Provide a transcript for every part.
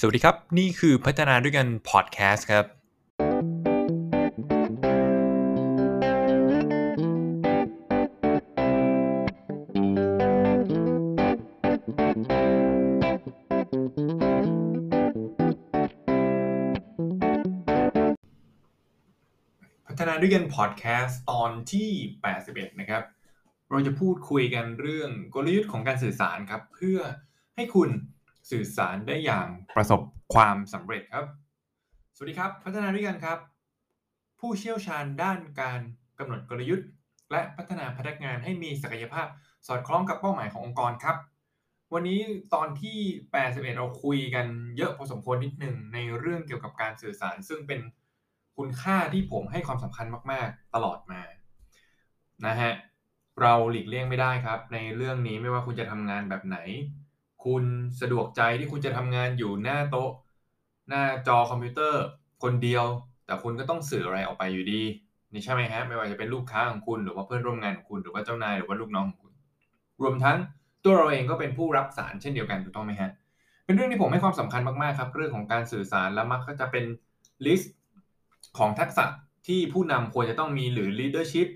สวัสดีครับ นี่คือพัฒนาด้วยกันพอดแคสต์ครับ พัฒนาด้วยกันพอดแคสต์ตอนที่ 81 นะครับ เราจะพูดคุยกันเรื่องกลยุทธ์ของการสื่อสารครับ เพื่อให้คุณ สื่อสารได้อย่างประสบความสำเร็จครับ สวัสดีครับ พัฒนาด้วยกันครับ ผู้เชี่ยวชาญด้านการกำหนดกลยุทธ์ และพัฒนาพนักงานให้มีศักยภาพสอดคล้องกับเป้าหมายขององค์กรครับ วันนี้ตอนที่ 81 เราคุยกันเยอะพอสมควรนิดหนึ่งในเรื่องเกี่ยวกับการสื่อสาร ซึ่งเป็นคุณค่าที่ผมให้ความสำคัญมาก ๆ ตลอดมานะฮะเราหลีกเลี่ยงไม่ได้ครับ ในเรื่องนี้ไม่ว่าคุณจะทำงานแบบไหน คุณสะดวกใจที่คุณจะทำงานอยู่หน้าโต๊ะ หน้าจอคอมพิวเตอร์คนเดียว แต่คุณก็ต้องสื่ออะไรออกไปอยู่ดีนี่ใช่ไหมฮะไม่ว่าจะเป็นลูกค้าของคุณหรือว่าเพื่อนร่วมงานของคุณหรือว่าเจ้านายหรือว่าลูกน้องของคุณ รวมทั้งตัวเราเองก็เป็นผู้รับสารเช่นเดียวกันถูกต้องไหมฮะเป็นเรื่องที่ผมให้ความสำคัญมากๆครับ เรื่องของการสื่อสารและมักก็จะเป็นลิสต์ของทักษะที่ผู้นำควรจะต้องมีหรือ leadership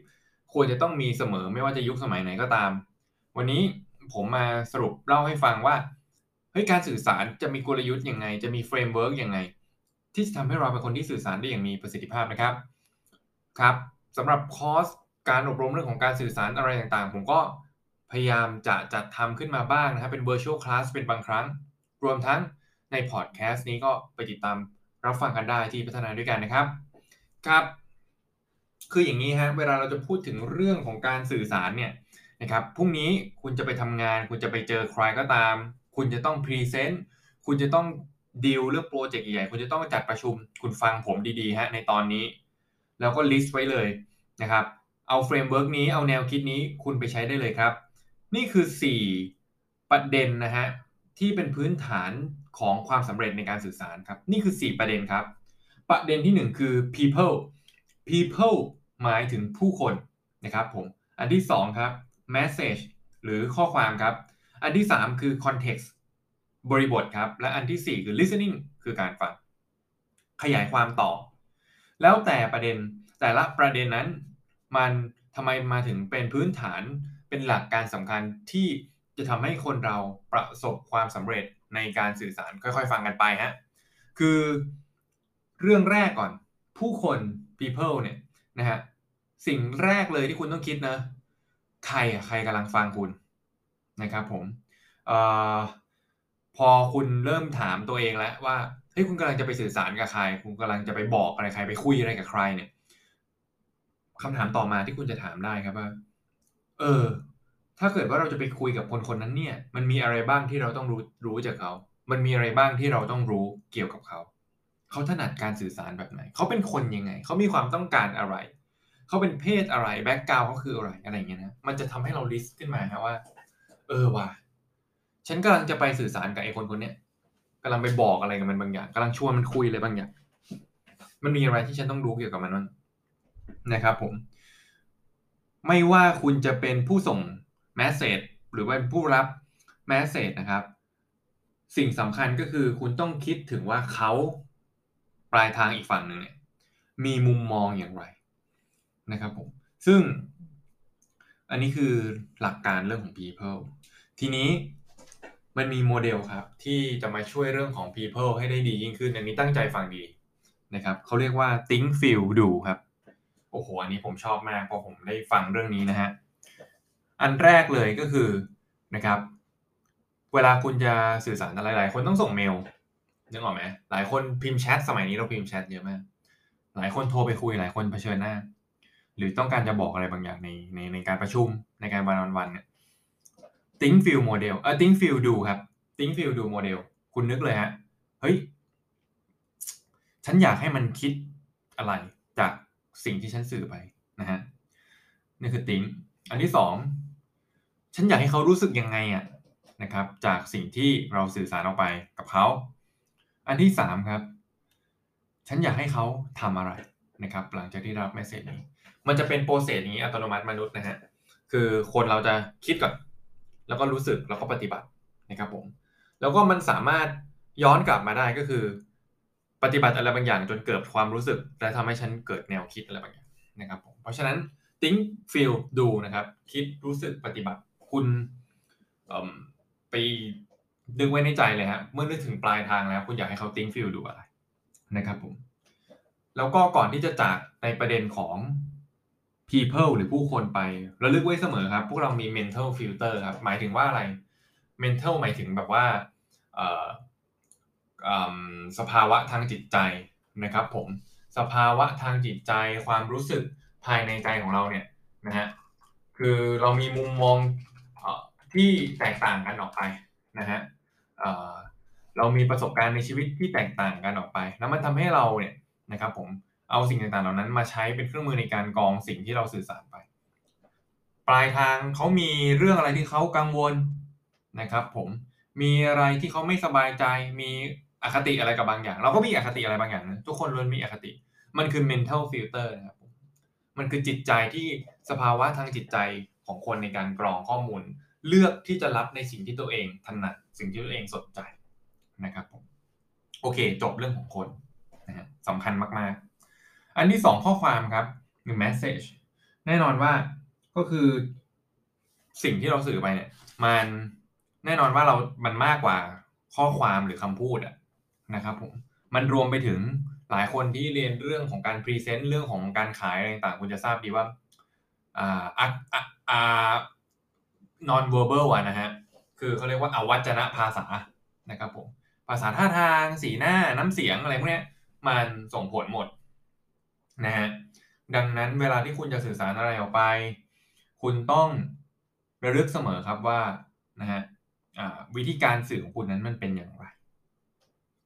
ควรจะต้องมีเสมอไม่ว่าจะยุคสมัยไหนก็ตาม วันนี้ ผมมาสรุปเล่าให้ฟังว่าเฮ้ยการสื่อสารจะมีกลยุทธ์ยังไง จะมี framework ยังไง ที่จะทำให้เราเป็นคนที่สื่อสารได้อย่างมีประสิทธิภาพนะครับครับสำหรับคอร์สการอบรมเรื่องของการสื่อสารอะไรต่างๆ ผมก็พยายามจะจัดทำขึ้นมาบ้างนะครับเป็น virtual class เป็นบางครั้ง รวมทั้งในพอดแคสต์นี้ก็ไปติดตามรับฟังกันได้ที่พัฒนาด้วยกันนะครับครับ คืออย่างนี้ฮะเวลาเราจะพูดถึงเรื่องของการสื่อสารเนี่ย นะครับพรุ่งนี้คุณจะไปทำงาน คุณจะไปเจอใครก็ตาม คุณจะต้อง present คุณจะต้องดีลเรื่องโปรเจกต์ใหญ่คุณจะต้องจัดประชุมคุณฟังผมดีๆฮะในตอนนี้ แล้วก็ list ไว้เลยนะครับเอา framework นี้เอาแนวคิดนี้คุณไปใช้ได้เลยครับ นี่คือ 4 ประเด็นนะฮะที่เป็นพื้นฐานของความสำเร็จในการสื่อสารครับ นี่คือ 4 ประเด็นครับ ประเด็นที่ 1 คือ people people หมายถึงผู้คนนะครับผมอันที่ 2 ครับ message หรือข้อความครับ อันที่ 3 คือ context บริบทครับ และอันที่ 4 คือ listening คือการฟัง ขยายความต่อ แล้วแต่ประเด็นแต่ละประเด็นนั้น มันทำไมมาถึงเป็นพื้นฐานเป็นหลักการสำคัญที่จะทำให้คนเราประสบความสำเร็จในการสื่อสารค่อยๆ ฟังกันไปฮะคือเรื่องแรกก่อน ผู้คน people เนี่ยนะฮะสิ่งแรกเลยที่คุณต้องคิดนะ ใครอะใครกำลังฟังคุณนะครับผมออพอคุณเริ่มถามตัวเองแล้วว่าเฮ้ยคุณกำลังจะไปสื่อสารกับใคร คุณกำลังจะไปบอกอะไรใครไปคุยอะไรกับใครเนี่ยคำถามต่อมาที่คุณจะถามได้ครับว่า เออ ถ้าเกิดว่าเราจะไปคุยกับคนคนนั้นเนี่ย มันมีอะไรบ้างที่เราต้องรู้รู้จากเขา มันมีอะไรบ้างที่เราต้องรู้เกี่ยวกับเขา เขาถนัดการสื่อสารแบบไหน เขาเป็นคนยังไง เขามีความต้องการอะไร เขาเป็นเพศอะไร background เขาคืออะไรอะไรเงี้ยนะมันจะทำให้เรา list ขึ้นมาครับว่า เออว่ะฉันกำลังจะไปสื่อสารกับไอ้คนคนเนี้ยกำลังไปบอกอะไรกับมันบางอย่างกำลังชวนมันคุยอะไรบางอย่าง มันมีอะไรที่ฉันต้องรู้เกี่ยวกับมันบ้างนะครับผม ไม่ว่าคุณจะเป็นผู้ส่งแมสเซจหรือว่าเป็นผู้รับแมสเซจนะครับ สิ่งสำคัญก็คือคุณต้องคิดถึงว่าเขาปลายทางอีกฝั่งหนึ่งเนี่ยมีมุมมองอย่างไร นะครับผม ซึ่งอันนี้คือหลักการเรื่องของ people ทีนี้มันมีโมเดลครับ ที่จะมาช่วยเรื่องของ people ให้ได้ดียิ่งขึ้น อันนี้ตั้งใจฟังดีนะครับเขาเรียกว่า think feel do ครับ โอ้โห อันนี้ผมชอบมากเพราะผมได้ฟังเรื่องนี้นะฮะ อันแรกเลยก็คือนะครับ เวลาคุณจะสื่อสารอะไรหลายคนต้องส่งเมลนึกออกไหมหลายคนพิมพ์แชทสมัยนี้เราพิมพ์แชทเยอะมาก หลายคนโทรไปคุยหลายคนเผชิญหน้า หรือต้องการจะบอกอะไรบางอย่างในในในการประชุมในการวันวันวันเนี่ย think feel model เออ think feel do ครับ think feel do model คุณนึกเลยฮะเฮ้ยฉันอยากให้มันคิดอะไรจากสิ่งที่ฉันสื่อไปนะฮะนี่คือ think อันที่สองฉันอยากให้เขารู้สึกยังไงอะนะครับ จากสิ่งที่เราสื่อสารออกไปกับเขา อันที่สามครับ ฉันอยากให้เขาทำอะไรนะครับ หลังจากที่รับเมสเซจนี้ มันจะเป็นโปรเซสนี้อัตโนมัติมนุษย์นะฮะคือคนเราจะคิดก่อน แล้วก็รู้สึกแล้วก็ปฏิบัตินะครับผม แล้วก็มันสามารถย้อนกลับมาได้ก็คือ ปฏิบัติอะไรบางอย่างจนเกิดความรู้สึกและทำให้ฉันเกิดแนวคิดอะไรบางอย่างนะครับผมเพราะฉะนั้น think feel ดูนะครับ คิดรู้สึกปฏิบัติคุณไปดึงไว้ในใจเลยฮะเมื่อนึกถึงปลายทางแล้ว คุณอยากให้เขา think feel ดูอะไรนะครับผมแล้วก็ก่อนที่จะจากในประเด็นของ people หรือผู้คนไประลึกไว้เสมอครับ พวกเรามี mental filter ครับ หมายถึงว่าอะไร mental หมายถึงแบบว่าสภาวะทางจิตใจนะครับผม สภาวะทางจิตใจ ความรู้สึกภายในใจของเราเนี่ยนะฮะ คือเรามีมุมมองที่แตกต่างกันออกไปนะฮะเรามีประสบการณ์ในชีวิตที่แตกต่างกันออกไป แล้วมันทำให้เราเนี่ยนะครับผม เอาสิ่งต่างๆ เหล่านั้นมาใช้เป็นเครื่องมือในการกรองสิ่งที่เราสื่อสารไป ปลายทางเขามีเรื่องอะไรที่เขากังวลนะครับผมมีอะไรที่เขาไม่สบายใจ มีอคติอะไรกับบางอย่าง เราก็มีอคติอะไรบางอย่างนะทุกคนล้วนมีอคติ มันคือ mental filter นะครับมันคือจิตใจที่สภาวะทางจิตใจของคนในการกรองข้อมูล เลือกที่จะรับในสิ่งที่ตัวเองถนัดสิ่งที่ตัวเองสนใจนะครับผมโอเค จบเรื่องของคนนะฮะสำคัญมากๆ อันที่สองข้อความครับหรือ message แน่นอนว่าก็คือสิ่งที่เราสื่อไปเนี่ย มันแน่นอนว่าเรา มันมากกว่าข้อความหรือคำพูดอะนะครับผม มันรวมไปถึงหลายคนที่เรียนเรื่องของการพรีเซนต์เรื่องของการขายอะไรต่างคุณจะทราบดีว่าอ่าอ่าอ่า non verbal อะนะฮะ คือเขาเรียกว่าอวัจนะภาษานะครับผม ภาษาท่าทาง สีหน้า น้ำเสียงอะไรพวกนี้มันส่งผลหมด นะฮะดังนั้นเวลาที่คุณจะสื่อสารอะไรออกไป คุณต้องระลึกเสมอครับว่านะฮะวิธีการสื่อของคุณนั้นมันเป็นอย่างไร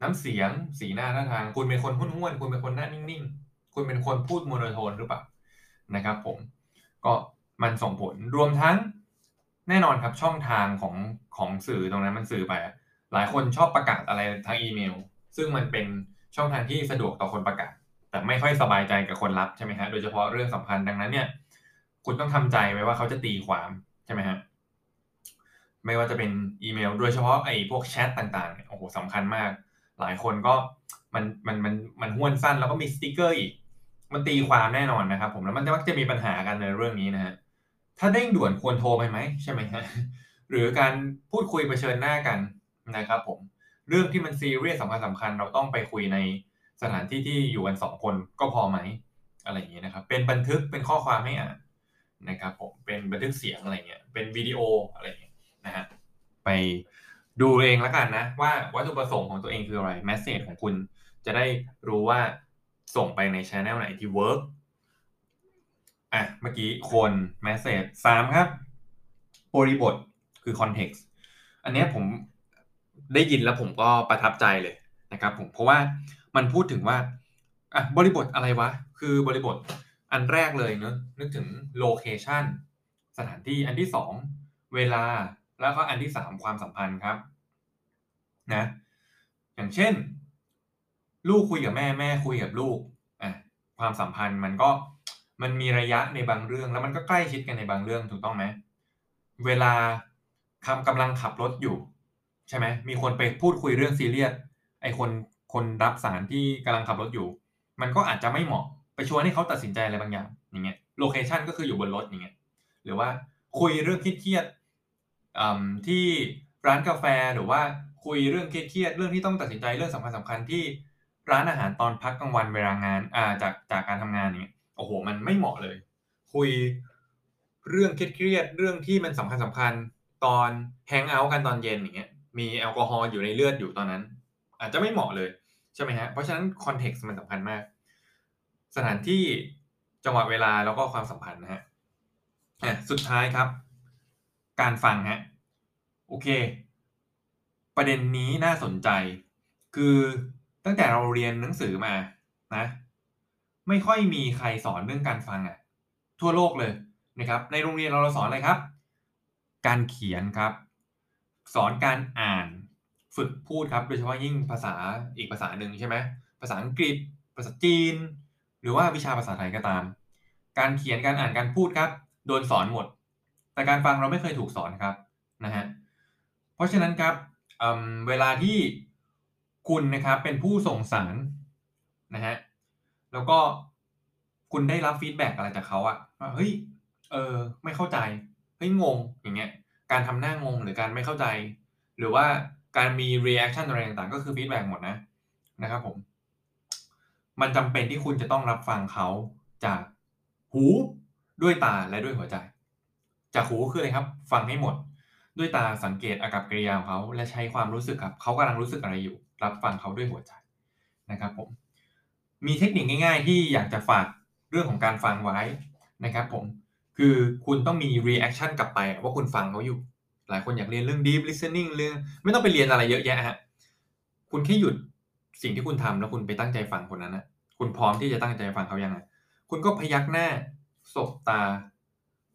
น้ำเสียงสีหน้าท่าทาง คุณเป็นคนห้วนๆคุณเป็นคนหน้านิ่งๆ คุณเป็นคนพูดโมโนโทนหรือเปล่านะครับผมก็มันส่งผลรวมทั้งแน่นอนครับช่องทางของของสื่อตรงนั้นมันสื่อไป หลายคนชอบประกาศอะไรทางอีเมล ซึ่งมันเป็นช่องทางที่สะดวกต่อคนประกาศ แต่ไม่ค่อยสบายใจกับคนรับใช่ไหมฮะโดยเฉพาะเรื่องสำคัญดังนั้นเนี่ยคุณต้องทำใจไว้ว่าเขาจะตีความใช่ไหมฮะไม่ว่าจะเป็นอีเมล โดยเฉพาะไอ้พวกแชทต่างๆเนี่ยโอ้โหสำคัญมาก หลายคนก็มันมันมันมันห้วนสั้นแล้วก็มีสติกเกอร์อีก มันตีความแน่นอนนะครับ ผมแล้วมันจะมักจะมีปัญหากันในเรื่องนี้นะฮะถ้าเด้งด่วนควรโทรไปไหมใช่ไหมฮะหรือการพูดคุยเผชิญหน้ากันนะครับ ผมเรื่องที่มันซีเรียสสำคัญสำคัญเราต้องไปคุยใน สถานที่ที่อยู่กันสองคนก็พอไหมอะไรอย่างเงี้ยนะครับ เป็นบันทึกเป็นข้อความให้อ่านนะครับผมเป็นบันทึกเสียงอะไรเงี้ยเป็นวิดีโออะไรเงี้ยนะฮะไปดูเองแล้วกันนะ ว่าวัตถุประสงค์ของตัวเองคืออะไร message ของคุณจะได้รู้ว่าส่งไปในช anel ไหนที่เวิร์กอะเมื่อกี้คน message สามครับบริบทคือ context อันนี้ผมได้ยินแล้วผมก็ประทับใจเลยนะครับผมเพราะว่า มันพูดถึงว่าอะบริบทอะไรวะ คือบริบทอันแรกเลยเนอะนึกถึงโลเคชันสถานที่อันที่สองเวลาแล้วก็อันที่สามความสัมพันธ์ครับนะอย่างเช่น ลูกคุยกับแม่แม่คุยกับลูกอะความสัมพันธ์มันก็มันมีระยะในบางเรื่อง แล้วมันก็ใกล้ชิดกันในบางเรื่องถูกต้องไหมเวลาคำกำลังขับรถอยู่ ใช่ไหมมีคนไปพูดคุยเรื่องซีเรียสไอคน คนรับสารที่กำลังขับรถอยู่ มันก็อาจจะไม่เหมาะไปชวนให้เขาตัดสินใจอะไรบางอย่างอย่างเงี้ยโลเคชันก็คืออยู่บนรถอย่างเงี้ยหรือว่าคุยเรื่องเครียดๆที่ร้านกาแฟหรือว่าคุยเรื่องเครียดๆเรื่องที่ต้องตัดสินใจเรื่องสำคัญสำคัญที่ร้านอาหารตอนพักกลางวันเวลางานอ่าจากจากการทำงานเนี้ยโอ้โห มันไม่เหมาะเลย คุยเรื่องเครียดๆเรื่องที่มันสำคัญสำคัญตอนแฮงเอาท์กันตอนเย็นอย่างเงี้ยมีแอลกอฮอล์อยู่ในเลือดอยู่ตอนนั้น อาจจะไม่เหมาะเลยใช่ไหมฮะเพราะฉะนั้นคอนเท็กซ์มันสำคัญมาก สถานที่จังหวะเวลาแล้วก็ความสัมพันธ์นะฮะสุดท้ายครับ การฟังฮะโอเค ประเด็นนี้น่าสนใจ คือตั้งแต่เราเรียนหนังสือมานะ ไม่ค่อยมีใครสอนเรื่องการฟังอะ่ะ ทั่วโลกเลยนะครับ ในโรงเรียนเราเราสอนอะไรครับ การเขียนครับ สอนการอ่าน ฝึกพูดครับ โดยเฉพาะยิ่งภาษาอีกภาษาหนึ่งใช่ไหมภาษาอังกฤษ ภาษาจีน หรือว่าวิชาภาษาไทยก็ตาม การเขียนการอ่านการพูดครับ โดนสอนหมด แต่การฟังเราไม่เคยถูกสอนครับนะฮะเพราะฉะนั้นครับเเวลาที่คุณนะครับเป็นผู้ส่งสารนะฮะแล้วก็คุณได้รับฟีดแบ็กอะไรจากเขาอะว่าเฮ้ยเออไม่เข้าใจเฮ้ยงงอย่างเงี้ยการทำหน้างงหรือการไม่เข้าใจ หรือว่า การมี reaction อะไรต่างๆ ก็คือฟีดแบ็กหมดนะนะครับผม มันจำเป็นที่คุณจะต้องรับฟังเขาจากหูด้วยตาและด้วยหัวใจ จากหูคืออะไรครับ ฟังให้หมด ด้วยตาสังเกตอากับกิริยาของเขาและใช้ความรู้สึกครับเขากำลังรู้สึกอะไรอยู่ รับฟังเขาด้วยหัวใจนะครับ ผม มีเทคนิคง่าย ๆ ที่อยากจะฝากเรื่องของการฟังไว้นะครับ ผมคือคุณต้องมี reaction กลับไปว่าคุณฟังเขาอยู่ หลายคนอยากเรียนเรื่อง deep listening เรื่องไม่ต้องไปเรียนอะไรเยอะแยะฮะคุณแค่หยุดสิ่งที่คุณทำแล้วคุณไปตั้งใจฟังคนนั้นนะคุณพร้อมที่จะตั้งใจฟังเขายังไงคุณก็พยักหน้าสบตา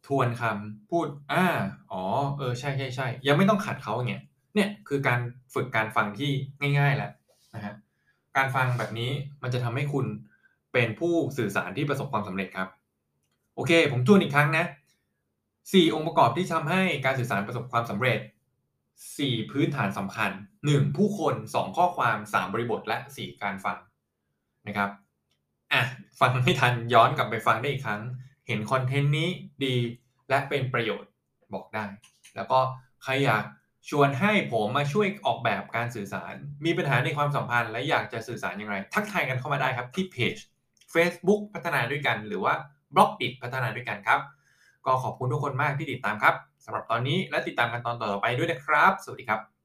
ทวนคำพูดอ่าอ๋อ เออใช่ใช่ใช่ยังไม่ต้องขัดเขาอย่างเงี้ยเนี่ยคือการฝึกการฟังที่ง่ายๆแล้วนะฮะการฟังแบบนี้มันจะทำให้คุณเป็นผู้สื่อสารที่ประสบความสำเร็จครับ โอเค ผมทวนอีกครั้งนะ สี่องค์ประกอบที่ทำให้การสื่อสารประสบความสำเร็จสี่พื้นฐานสำคัญหนึ่งผู้คนสองข้อความสามบริบทและสี่การฟังนะครับอะฟังไม่ทันย้อนกลับไปฟังได้อีกครั้ง เห็นคอนเทนต์นี้ดีและเป็นประโยชน์บอกได้ แล้วก็ใครอยากชวนให้ผมมาช่วยออกแบบการสื่อสาร มีปัญหาในความสัมพันธ์และอยากจะสื่อสารอย่างไร ทักทายกันเข้ามาได้ครับที่เพจ Facebook พัฒนาด้วยกัน หรือว่าบล็อกดิพัฒนาด้วยกันครับ ก็ขอบคุณทุกคนมากที่ติดตามครับสำหรับตอนนี้และติดตามกันตอนต่อไปด้วยนะครับ สวัสดีครับ